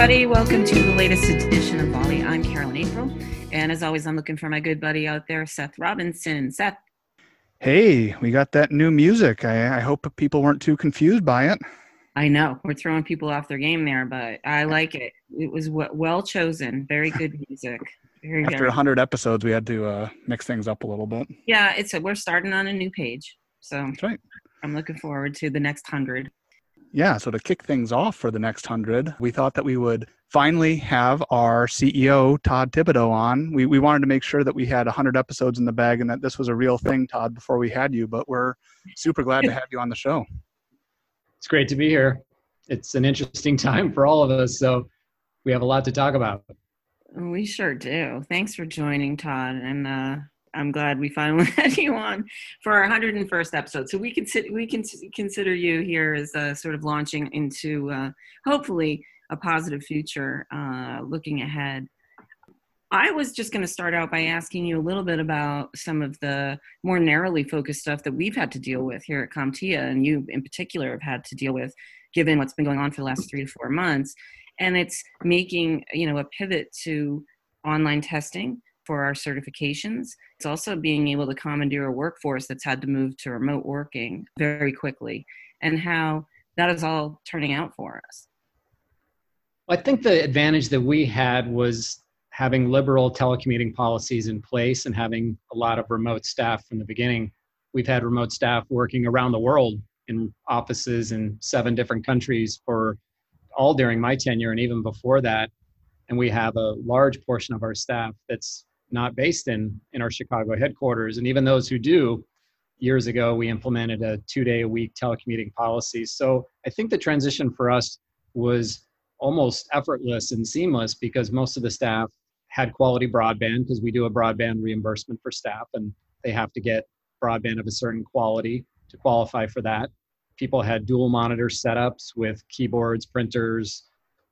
everybody. Welcome to the latest edition of Volley. I'm Carolyn April. And as always, I'm looking for my good buddy out there, Seth Robinson. Seth. Hey, we got that new music. I, I hope people weren't too confused by it. I know we're throwing people off their game there, but I like it. It was well chosen. Very good music. Very After good. 100 episodes, we had to uh, mix things up a little bit. Yeah, it's a, we're starting on a new page. So That's right. I'm looking forward to the next hundred. Yeah, so to kick things off for the next 100, we thought that we would finally have our CEO, Todd Thibodeaux, on. We, we wanted to make sure that we had 100 episodes in the bag and that this was a real thing, Todd, before we had you, but we're super glad to have you on the show. It's great to be here. It's an interesting time for all of us, so we have a lot to talk about. We sure do. Thanks for joining, Todd. And uh, I'm glad we finally had you on for our 101st episode. So we can we can consider you here as uh, sort of launching into uh, hopefully a positive future, uh, looking ahead. I was just going to start out by asking you a little bit about some of the more narrowly focused stuff that we've had to deal with here at CompTIA, and you in particular have had to deal with, given what's been going on for the last three to four months. And it's making you know a pivot to online testing for our certifications. It's also being able to commandeer a workforce that's had to move to remote working very quickly, and how that is all turning out for us. I think the advantage that we had was having liberal telecommuting policies in place and having a lot of remote staff from the beginning. We've had remote staff working around the world in offices in seven different countries for all during my tenure and even before that. And we have a large portion of our staff that's not based in, in our Chicago headquarters. And even those who do, years ago, we implemented a two day a week telecommuting policy. So I think the transition for us was almost effortless and seamless because most of the staff had quality broadband because we do a broadband reimbursement for staff and they have to get broadband of a certain quality to qualify for that. People had dual monitor setups with keyboards, printers,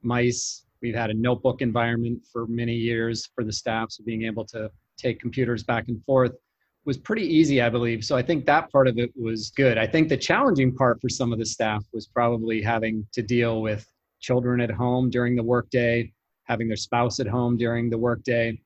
mice. We've had a notebook environment for many years for the staff, so being able to take computers back and forth was pretty easy, I believe. So I think that part of it was good. I think the challenging part for some of the staff was probably having to deal with children at home during the workday, having their spouse at home during the workday,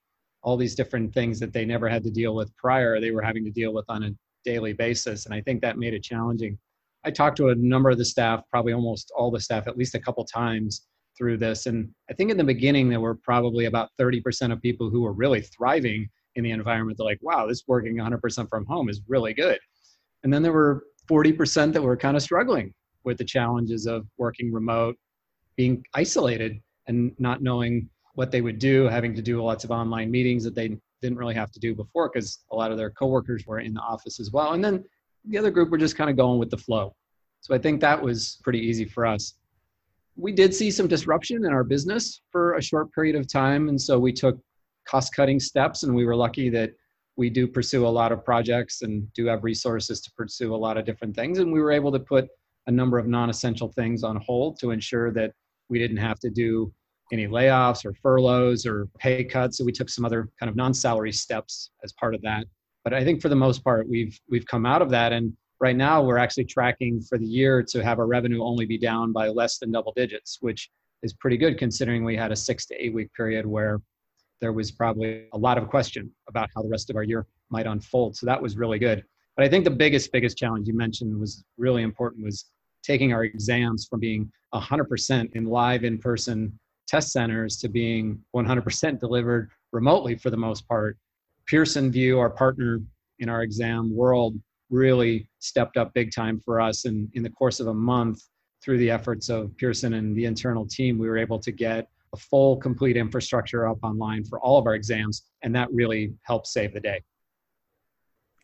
all these different things that they never had to deal with prior, they were having to deal with on a daily basis. And I think that made it challenging. I talked to a number of the staff, probably almost all the staff, at least a couple times through this. And I think in the beginning, there were probably about 30% of people who were really thriving in the environment. They're like, wow, this working 100% from home is really good. And then there were 40% that were kind of struggling with the challenges of working remote, being isolated and not knowing what they would do, having to do lots of online meetings that they didn't really have to do before because a lot of their coworkers were in the office as well. And then the other group were just kind of going with the flow. So I think that was pretty easy for us. We did see some disruption in our business for a short period of time. And so we took cost cutting steps, and we were lucky that we do pursue a lot of projects and do have resources to pursue a lot of different things. And we were able to put a number of non essential things on hold to ensure that we didn't have to do any layoffs or furloughs or pay cuts. So we took some other kind of non-salary steps as part of that. But I think for the most part, we've we've come out of that. And right now we're actually tracking for the year to have our revenue only be down by less than double digits, which is pretty good considering we had a six to eight week period where there was probably a lot of question about how the rest of our year might unfold. So that was really good. But I think the biggest, biggest challenge you mentioned was really important was taking our exams from being 100% in live in person test centers to being 100% delivered remotely for the most part. Pearson VUE, our partner in our exam world, really stepped up big time for us. And in the course of a month, through the efforts of Pearson and the internal team, we were able to get a full, complete infrastructure up online for all of our exams. And that really helped save the day.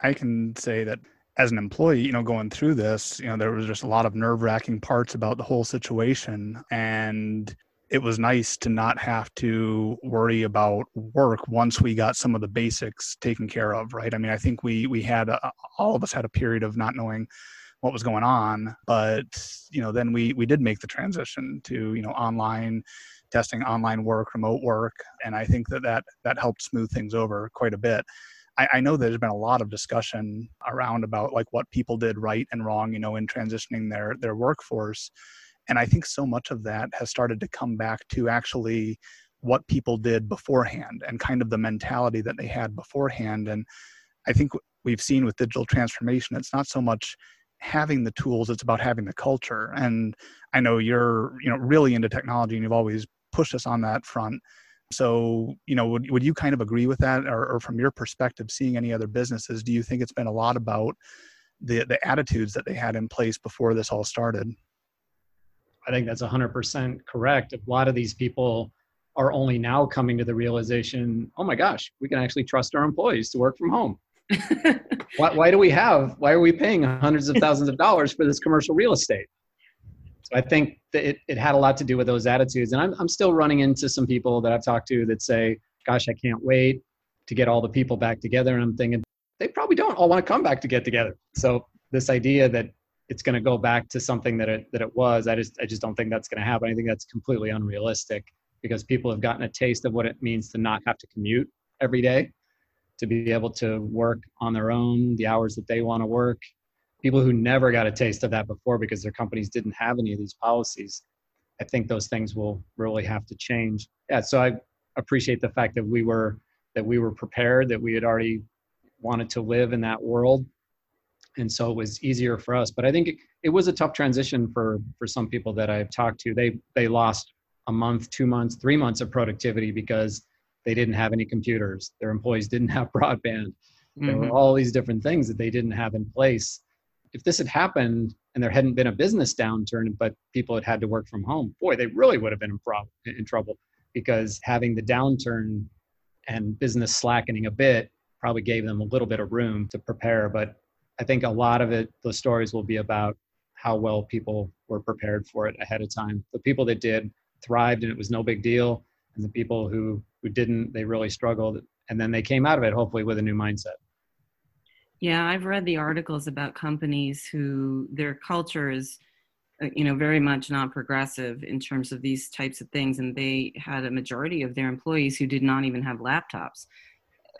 I can say that as an employee, you know, going through this, you know, there was just a lot of nerve wracking parts about the whole situation. And it was nice to not have to worry about work once we got some of the basics taken care of, right? I mean, I think we we had a, all of us had a period of not knowing what was going on, but you know, then we we did make the transition to you know online testing, online work, remote work, and I think that that that helped smooth things over quite a bit. I, I know there's been a lot of discussion around about like what people did right and wrong, you know, in transitioning their their workforce And I think so much of that has started to come back to actually what people did beforehand and kind of the mentality that they had beforehand. And I think we've seen with digital transformation, it's not so much having the tools, it's about having the culture. And I know you're, you know, really into technology and you've always pushed us on that front. So, you know, would, would you kind of agree with that? Or, or from your perspective, seeing any other businesses, do you think it's been a lot about the, the attitudes that they had in place before this all started? I think that's 100% correct. A lot of these people are only now coming to the realization oh my gosh, we can actually trust our employees to work from home. why, why do we have, why are we paying hundreds of thousands of dollars for this commercial real estate? So I think that it, it had a lot to do with those attitudes. And I'm, I'm still running into some people that I've talked to that say, gosh, I can't wait to get all the people back together. And I'm thinking, they probably don't all want to come back to get together. So this idea that it's going to go back to something that it, that it was, I just, I just don't think that's going to happen. I think that's completely unrealistic because people have gotten a taste of what it means to not have to commute every day, to be able to work on their own, the hours that they want to work, people who never got a taste of that before because their companies didn't have any of these policies. I think those things will really have to change. Yeah, so I appreciate the fact that we were that we were prepared, that we had already wanted to live in that world, and so it was easier for us. But I think it, it was a tough transition for for some people that I've talked to. They they lost a month, two months, three months of productivity because they didn't have any computers. Their employees didn't have broadband. There mm-hmm. were all these different things that they didn't have in place if this had happened and there hadn't been a business downturn, but people had had to work from home, boy, they really would have been in, pro- in trouble because having the downturn and business slackening a bit probably gave them a little bit of room to prepare. But I think a lot of it, the stories will be about how well people were prepared for it ahead of time. The people that did thrived and it was no big deal. And the people who, who didn't, they really struggled. And then they came out of it, hopefully, with a new mindset. Yeah, I've read the articles about companies who their culture is, uh, you know, very much not progressive in terms of these types of things, and they had a majority of their employees who did not even have laptops,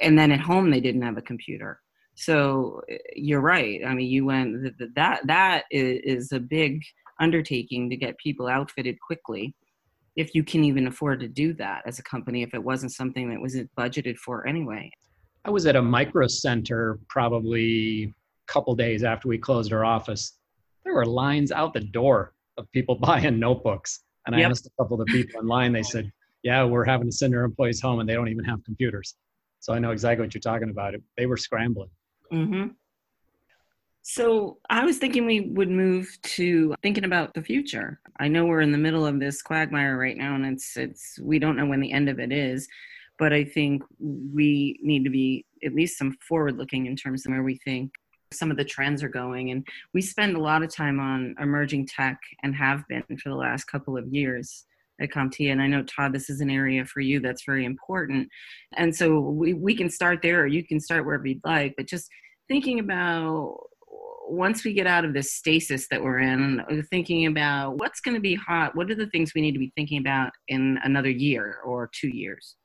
and then at home they didn't have a computer. So uh, you're right. I mean, you went that that is a big undertaking to get people outfitted quickly if you can even afford to do that as a company if it wasn't something that wasn't budgeted for anyway I was at a micro center probably a couple days after we closed our office. There were lines out the door of people buying notebooks. And I yep. asked a couple of the people in line, they said, Yeah, we're having to send our employees home and they don't even have computers. So I know exactly what you're talking about. They were scrambling. Mm-hmm. So I was thinking we would move to thinking about the future. I know we're in the middle of this quagmire right now, and it's it's we don't know when the end of it is but I think we need to be at least some forward looking in terms of where we think some of the trends are going. And we spend a lot of time on emerging tech and have been for the last couple of years at CompTIA. And I know, Todd, this is an area for you that's very important. And so we, we can start there, or you can start wherever you'd like, but just thinking about once we get out of this stasis that we're in, thinking about what's going to be hot, what are the things we need to be thinking about in another year or two years?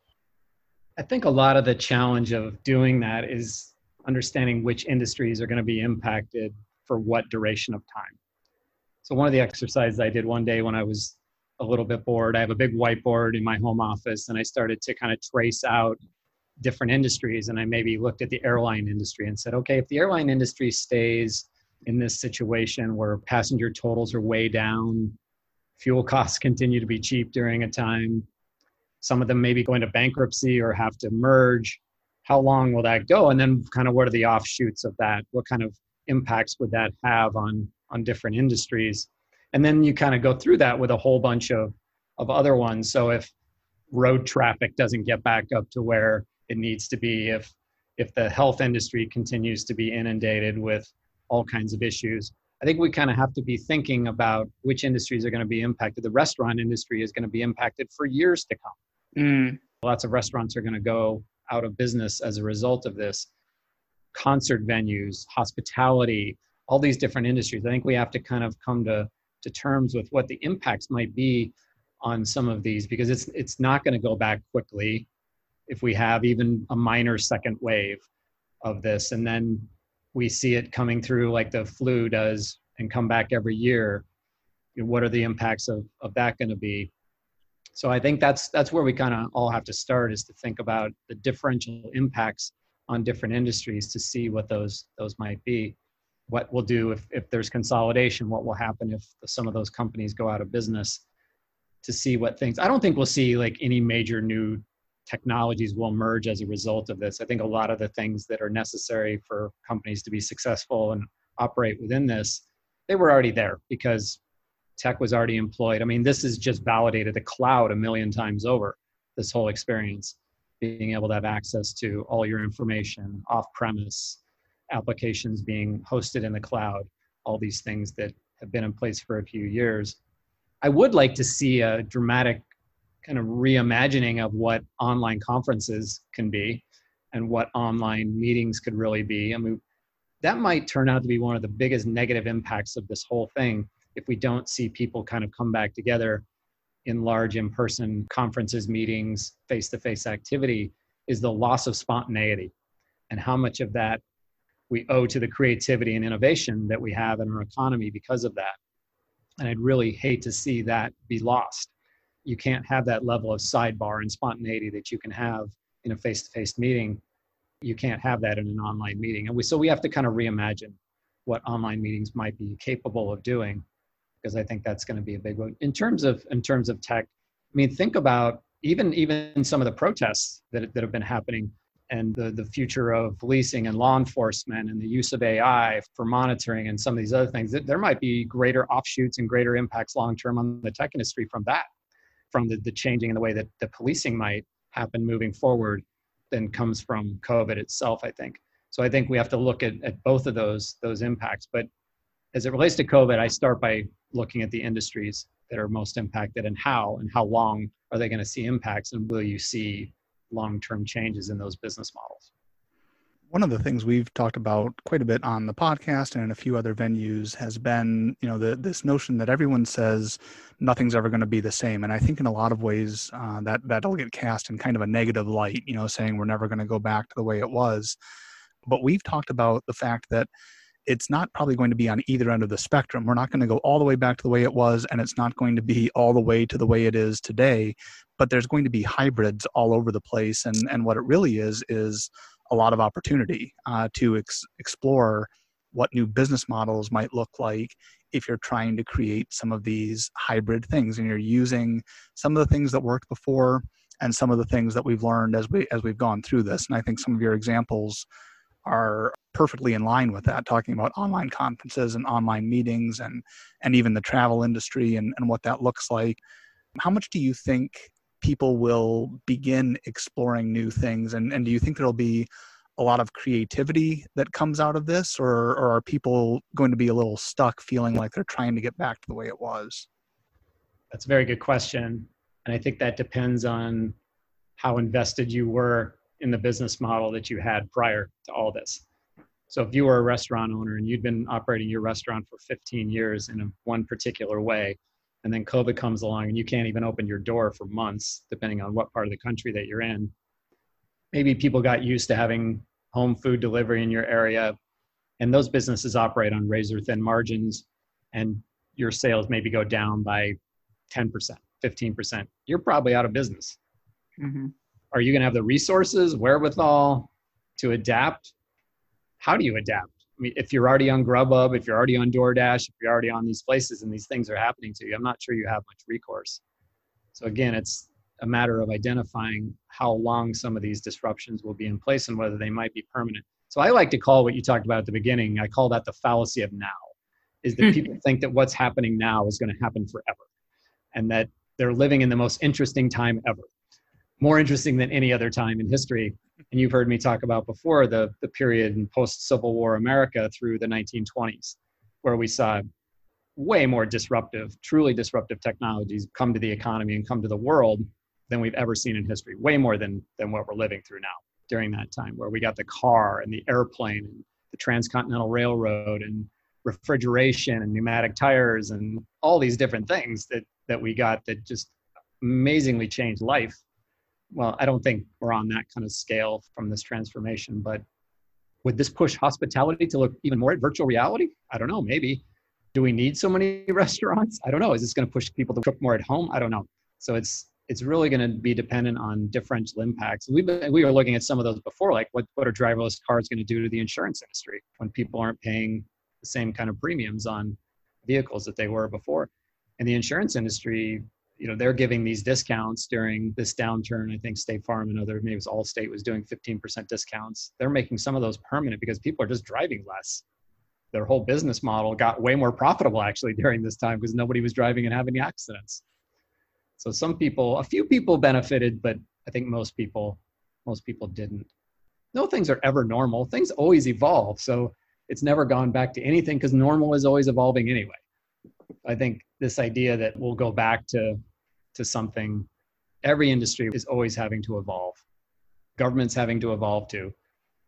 I think a lot of the challenge of doing that is understanding which industries are going to be impacted for what duration of time. So, one of the exercises I did one day when I was a little bit bored, I have a big whiteboard in my home office and I started to kind of trace out different industries. And I maybe looked at the airline industry and said, okay, if the airline industry stays in this situation where passenger totals are way down, fuel costs continue to be cheap during a time, some of them maybe go into bankruptcy or have to merge how long will that go? And then kind of what are the offshoots of that? What kind of impacts would that have on on different industries and then you kind of go through that with a whole bunch of of other ones so if road traffic doesn't get back up to where it needs to be if if the health industry continues to be inundated with all kinds of issues i think we kind of have to be thinking about which industries are going to be impacted the restaurant industry is going to be impacted for years to come Mm. Lots of restaurants are going to go out of business as a result of this. Concert venues, hospitality, all these different industries. I think we have to kind of come to, to terms with what the impacts might be on some of these because it's it's not going to go back quickly if we have even a minor second wave of this and then we see it coming through like the flu does and come back every year you know, what are the impacts of, of that going to be? So I think that's that's where we kind of all have to start is to think about the differential impacts on different industries to see what those those might be. What we'll do if, if there's consolidation, what will happen if some of those companies go out of business to see what things I don't think we'll see like any major new technologies will merge as a result of this. I think a lot of the things that are necessary for companies to be successful and operate within this, they were already there because tech was already employed. I mean, this has just validated the cloud a million times over, this whole experience, being able to have access to all your information off premise, applications being hosted in the cloud, all these things that have been in place for a few years. I would like to see a dramatic kind of reimagining of what online conferences can be and what online meetings could really be. I mean, that might turn out to be one of the biggest negative impacts of this whole thing if we don't see people kind of come back together in large in-person conferences meetings face-to-face activity is the loss of spontaneity and how much of that we owe to the creativity and innovation that we have in our economy because of that. And i'd really hate to see that be lost. You can't have that level of sidebar and spontaneity that you can have in a face-to-face meeting. You can't have that in an online meeting. And we so we have to kind of reimagine what online meetings might be capable of doing because I think that's going to be a big one. In terms of in terms of tech, I mean, think about even even some of the protests that that have been happening and the, the future of policing and law enforcement and the use of AI for monitoring and some of these other things, there might be greater offshoots and greater impacts long term on the tech industry from that, from the, the changing in the way that the policing might happen moving forward than comes from COVID itself, I think. So I think we have to look at, at both of those those impacts. But as it relates to COVID, I start by looking at the industries that are most impacted and how and how long are they going to see impacts and will you see long-term changes in those business models. One of the things we've talked about quite a bit on the podcast and in a few other venues has been you know the, this notion that everyone says nothing's ever going to be the same. And i think in a lot of ways uh, that that'll get cast in kind of a negative light you know saying we're never going to go back to the way it was. But we've talked about the fact that it's not probably going to be on either end of the spectrum. We're not going to go all the way back to the way it was, and it's not going to be all the way to the way it is today. But there's going to be hybrids all over the place, and and what it really is is a lot of opportunity uh, to ex- explore what new business models might look like if you're trying to create some of these hybrid things and you're using some of the things that worked before and some of the things that we've learned as we as we've gone through this and i think some of your examples are perfectly in line with that, talking about online conferences and online meetings and and even the travel industry and, and what that looks like. How much do you think people will begin exploring new things and, and do you think there'll be a lot of creativity that comes out of this or, or are people going to be a little stuck feeling like they're trying to get back to the way it was? That's a very good question. And I think that depends on how invested you were in the business model that you had prior to all this. So if you were a restaurant owner and you'd been operating your restaurant for 15 years in a, one particular way, and then COVID comes along and you can't even open your door for months, depending on what part of the country that you're in, maybe people got used to having home food delivery in your area, and those businesses operate on razor thin margins, and your sales maybe go down by 10%, 15%. You're probably out of business. Mm-hmm are you going to have the resources, wherewithal to adapt? How do you adapt? I mean, if you're already on Grubhub, if you're already on DoorDash, if you're already on these places and these things are happening to you, I'm not sure you have much recourse. So again, it's a matter of identifying how long some of these disruptions will be in place and whether they might be permanent. So I like to call what you talked about at the beginning, I call that the fallacy of now, is that people think that what's happening now is going to happen forever and that they're living in the most interesting time ever more interesting than any other time in history. And you've heard me talk about before the, the period in post Civil War America through the 1920s, where we saw way more disruptive, truly disruptive technologies come to the economy and come to the world than we've ever seen in history, way more than, than what we're living through now during that time, where we got the car and the airplane and the transcontinental railroad and refrigeration and pneumatic tires and all these different things that, that we got that just amazingly changed life well, I don't think we're on that kind of scale from this transformation, but would this push hospitality to look even more at virtual reality? I don't know, maybe. do we need so many restaurants? I don't know. Is this going to push people to cook more at home? I don't know. So it's it's really going to be dependent on differential impacts. We we were looking at some of those before, like what what are driverless cars going to do to the insurance industry when people aren't paying the same kind of premiums on vehicles that they were before, and the insurance industry. You know, they're giving these discounts during this downturn. I think State Farm and other, maybe it was Allstate, was doing 15% discounts. They're making some of those permanent because people are just driving less their whole business model got way more profitable actually during this time because nobody was driving and having accidents. So some people, a few people benefited, but I think most people, most people didn't. No things are ever normal. Things always evolve. So it's never gone back to anything because normal is always evolving anyway. I think this idea that we'll go back to to something every industry is always having to evolve. Governments having to evolve too.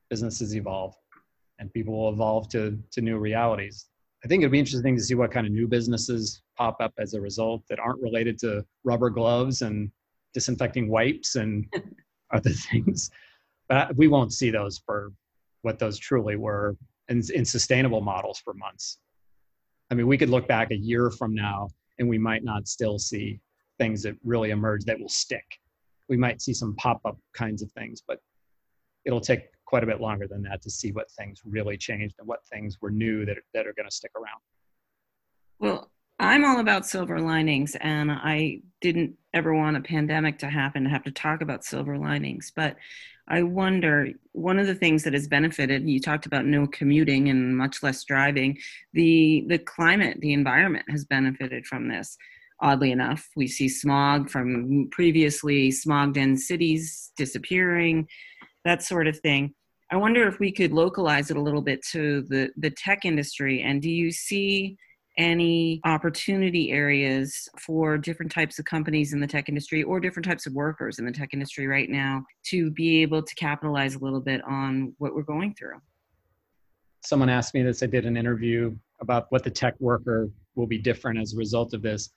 Businesses evolve and people will evolve to to new realities. I think it'd be interesting to see what kind of new businesses pop up as a result that aren't related to rubber gloves and disinfecting wipes and other things. But we won't see those for what those truly were in, in sustainable models for months. I mean, we could look back a year from now and we might not still see things that really emerge that will stick. We might see some pop up kinds of things, but it'll take quite a bit longer than that to see what things really changed and what things were new that, that are going to stick around. Well, I'm all about silver linings, and I didn't ever want a pandemic to happen to have to talk about silver linings. But I wonder one of the things that has benefited. You talked about no commuting and much less driving. The the climate, the environment has benefited from this. Oddly enough, we see smog from previously smogged in cities disappearing that sort of thing. I wonder if we could localize it a little bit to the, the tech industry. And do you see any opportunity areas for different types of companies in the tech industry or different types of workers in the tech industry right now to be able to capitalize a little bit on what we're going through? Someone asked me this. I did an interview about what the tech worker will be different as a result of this.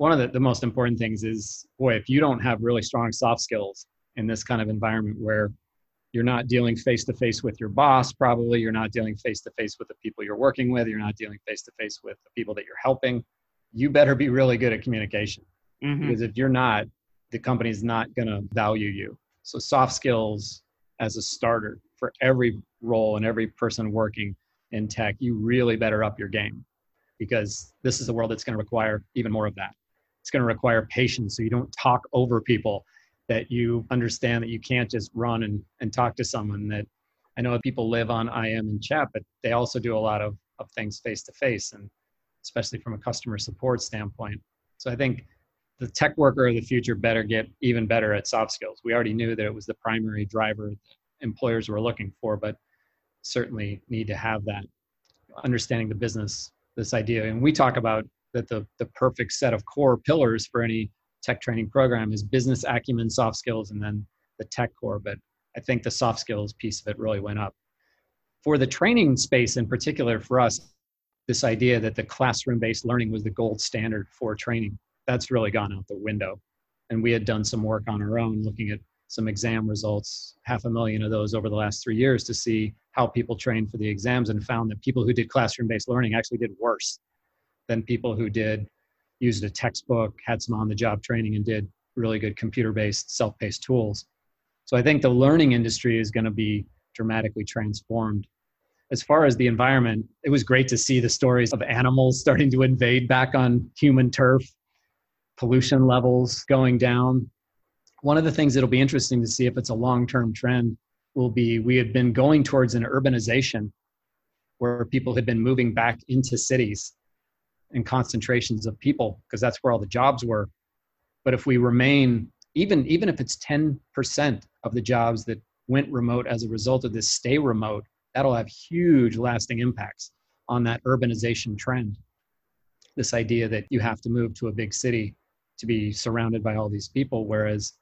One of the, the most important things is boy, if you don't have really strong soft skills in this kind of environment where you're not dealing face to face with your boss probably you're not dealing face to face with the people you're working with you're not dealing face to face with the people that you're helping you better be really good at communication. Mm-hmm. because if you're not the company's not going to value you. So soft skills as a starter for every role and every person working in tech you really better up your game. Because this is a world that's going to require even more of that it's going to require patience so you don't talk over people that you understand that you can't just run and, and talk to someone that I know people live on IM and chat, but they also do a lot of, of things face to face and especially from a customer support standpoint. So I think the tech worker of the future better get even better at soft skills. We already knew that it was the primary driver that employers were looking for, but certainly need to have that understanding the business, this idea. And we talk about that the, the perfect set of core pillars for any tech training program is business acumen, soft skills, and then the tech core. But I think the soft skills piece of it really went up. For the training space in particular, for us, this idea that the classroom based learning was the gold standard for training, that's really gone out the window. And we had done some work on our own looking at some exam results, half a million of those over the last three years to see how people trained for the exams and found that people who did classroom based learning actually did worse than people who did used a textbook, had some on the job training, and did really good computer based, self paced tools. So I think the learning industry is going to be dramatically transformed. As far as the environment, it was great to see the stories of animals starting to invade back on human turf, pollution levels going down. One of the things that'll be interesting to see if it's a long term trend will be we had been going towards an urbanization where people had been moving back into cities and concentrations of people because that's where all the jobs were. But if we remain even even if it's 10% of the jobs that went remote as a result of this stay remote that'll have huge lasting impacts on that urbanization trend. This idea that you have to move to a big city to be surrounded by all these people whereas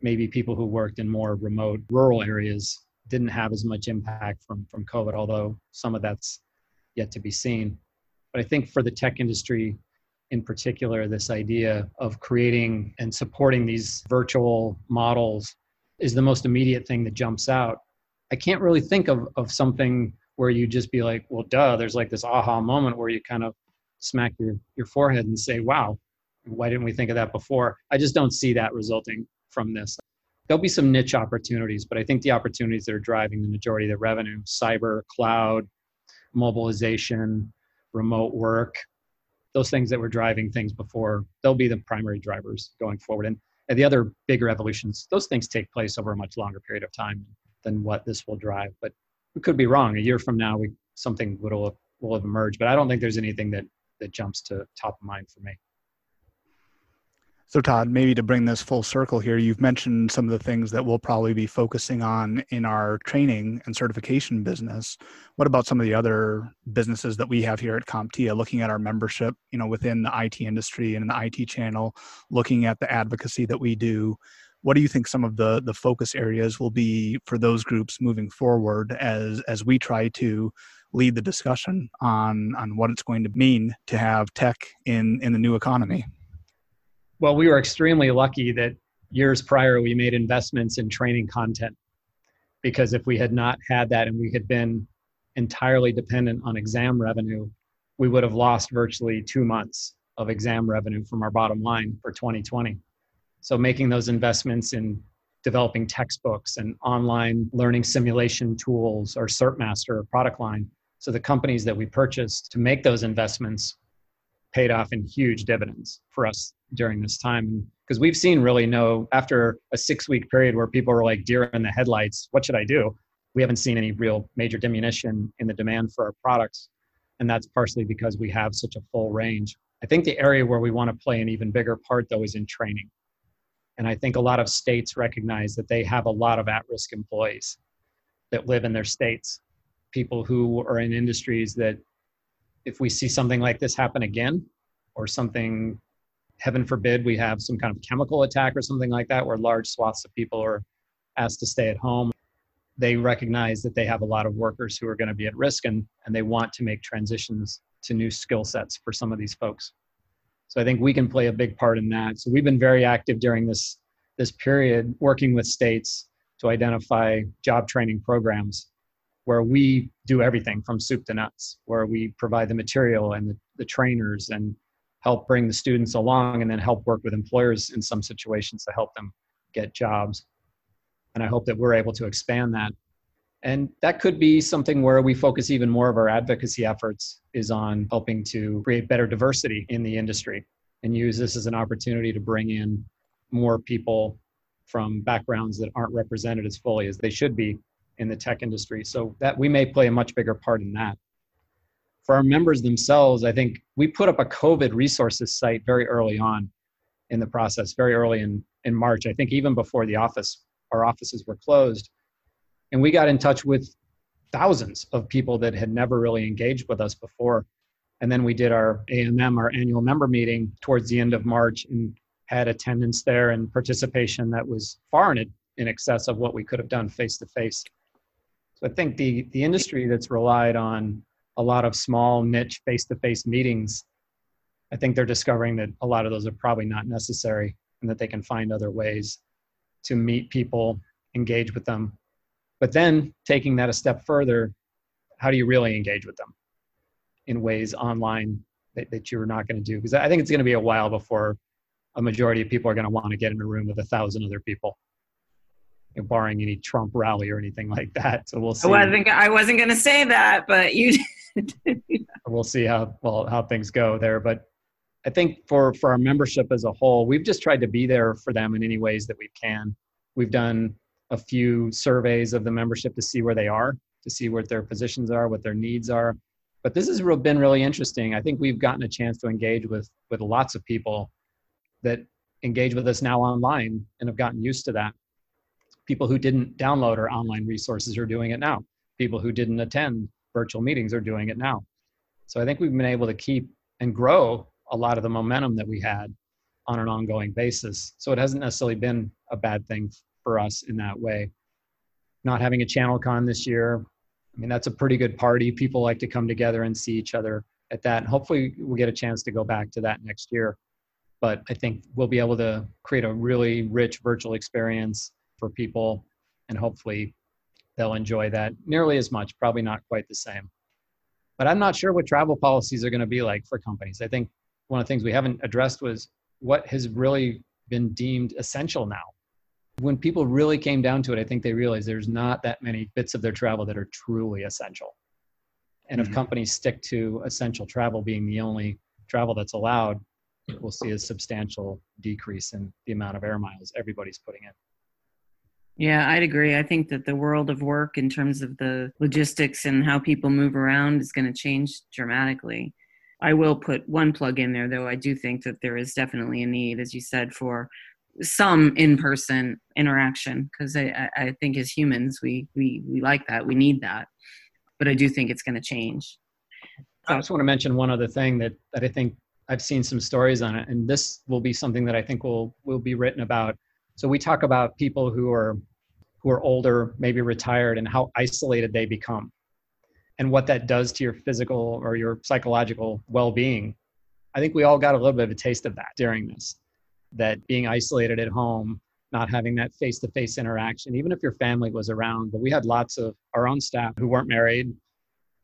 maybe people who worked in more remote rural areas didn't have as much impact from from covid although some of that's yet to be seen but I think for the tech industry in particular, this idea of creating and supporting these virtual models is the most immediate thing that jumps out. I can't really think of, of something where you just be like, well, duh, there's like this aha moment where you kind of smack your, your forehead and say, wow, why didn't we think of that before? I just don't see that resulting from this. There'll be some niche opportunities, but I think the opportunities that are driving the majority of the revenue, cyber, cloud, mobilization, remote work, those things that were driving things before, they'll be the primary drivers going forward. And, and the other bigger evolutions, those things take place over a much longer period of time than what this will drive. But we could be wrong. A year from now, we something will have, will have emerged. But I don't think there's anything that that jumps to top of mind for me. So, Todd, maybe to bring this full circle here, you've mentioned some of the things that we'll probably be focusing on in our training and certification business. What about some of the other businesses that we have here at CompTIA, looking at our membership, you know, within the IT industry and in the IT channel, looking at the advocacy that we do? What do you think some of the the focus areas will be for those groups moving forward as as we try to lead the discussion on on what it's going to mean to have tech in in the new economy? Well, we were extremely lucky that years prior we made investments in training content because if we had not had that and we had been entirely dependent on exam revenue, we would have lost virtually two months of exam revenue from our bottom line for 2020. So, making those investments in developing textbooks and online learning simulation tools or CertMaster product line. So, the companies that we purchased to make those investments paid off in huge dividends for us during this time. Because we've seen really no after a six week period where people were like deer in the headlights what should i do? We haven't seen any real major diminution in the demand for our products. And that's partially because we have such a full range. I think the area where we want to play an even bigger part though is in training. And i think a lot of states recognize that they have a lot of at-risk employees that live in their states. People who are in industries that if we see something like this happen again or something heaven forbid we have some kind of chemical attack or something like that where large swaths of people are asked to stay at home they recognize that they have a lot of workers who are going to be at risk and, and they want to make transitions to new skill sets for some of these folks. So i think we can play a big part in that. So we've been very active during this this period working with states to identify job training programs where we do everything from soup to nuts, where we provide the material and the, the trainers and help bring the students along and then help work with employers in some situations to help them get jobs. And I hope that we're able to expand that. And that could be something where we focus even more of our advocacy efforts is on helping to create better diversity in the industry and use this as an opportunity to bring in more people from backgrounds that aren't represented as fully as they should be in the tech industry. So that we may play a much bigger part in that. For our members themselves, I think we put up a COVID resources site very early on in the process, very early in, in March. I think even before the office, our offices were closed. And we got in touch with thousands of people that had never really engaged with us before. And then we did our AMM, our annual member meeting, towards the end of March and had attendance there and participation that was far in, in excess of what we could have done face to face I think the the industry that's relied on a lot of small niche face-to-face meetings, I think they're discovering that a lot of those are probably not necessary and that they can find other ways to meet people, engage with them. But then taking that a step further, how do you really engage with them in ways online that, that you're not going to do? Because I think it's going to be a while before a majority of people are going to want to get in a room with a thousand other people barring any Trump rally or anything like that. So we'll see. I think I wasn't going to say that, but you. we'll see how well how things go there, but I think for for our membership as a whole, we've just tried to be there for them in any ways that we can. We've done a few surveys of the membership to see where they are, to see what their positions are, what their needs are. But this has been really interesting. I think we've gotten a chance to engage with with lots of people that engage with us now online and have gotten used to that people who didn't download our online resources are doing it now. People who didn't attend virtual meetings are doing it now. So i think we've been able to keep and grow a lot of the momentum that we had on an ongoing basis. So it hasn't necessarily been a bad thing for us in that way. Not having a ChannelCon this year i mean that's a pretty good party. People like to come together and see each other at that. And hopefully we'll get a chance to go back to that next year. But i think we'll be able to create a really rich virtual experience for people, and hopefully they'll enjoy that nearly as much, probably not quite the same. But I'm not sure what travel policies are going to be like for companies. I think one of the things we haven't addressed was what has really been deemed essential now. When people really came down to it, I think they realized there's not that many bits of their travel that are truly essential. And mm-hmm. if companies stick to essential travel being the only travel that's allowed, we'll see a substantial decrease in the amount of air miles everybody's putting in. Yeah, I'd agree. I think that the world of work, in terms of the logistics and how people move around, is going to change dramatically. I will put one plug in there, though. I do think that there is definitely a need, as you said, for some in-person interaction because I, I think as humans we, we we like that we need that but i do think it's going to change so, i just want to mention one other thing that that i think i've seen some stories on it and this will be something that i think will will be written about so we talk about people who are who are older, maybe retired, and how isolated they become, and what that does to your physical or your psychological well-being. I think we all got a little bit of a taste of that during this. That being isolated at home, not having that face-to-face interaction, even if your family was around. But we had lots of our own staff who weren't married,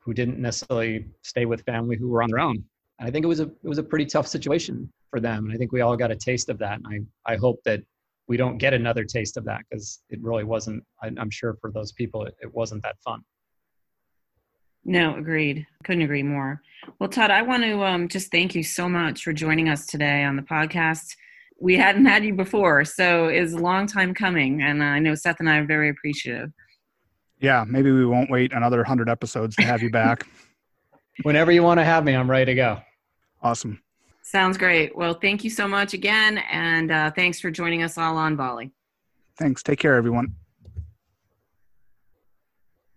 who didn't necessarily stay with family, who were on their own. And I think it was a it was a pretty tough situation for them. And I think we all got a taste of that. And I, I hope that we don't get another taste of that because it really wasn't i'm sure for those people it, it wasn't that fun. No agreed. Couldn't agree more. Well todd i want to um, just thank you so much for joining us today on the podcast. We hadn't had you before so it's a long time coming and i know seth and i are very appreciative. Yeah maybe we won't wait another 100 episodes to have you back. Whenever you want to have me i'm ready to go. Awesome Sounds great. Well, thank you so much again. And uh, thanks for joining us all on Volley. Thanks. Take care, everyone.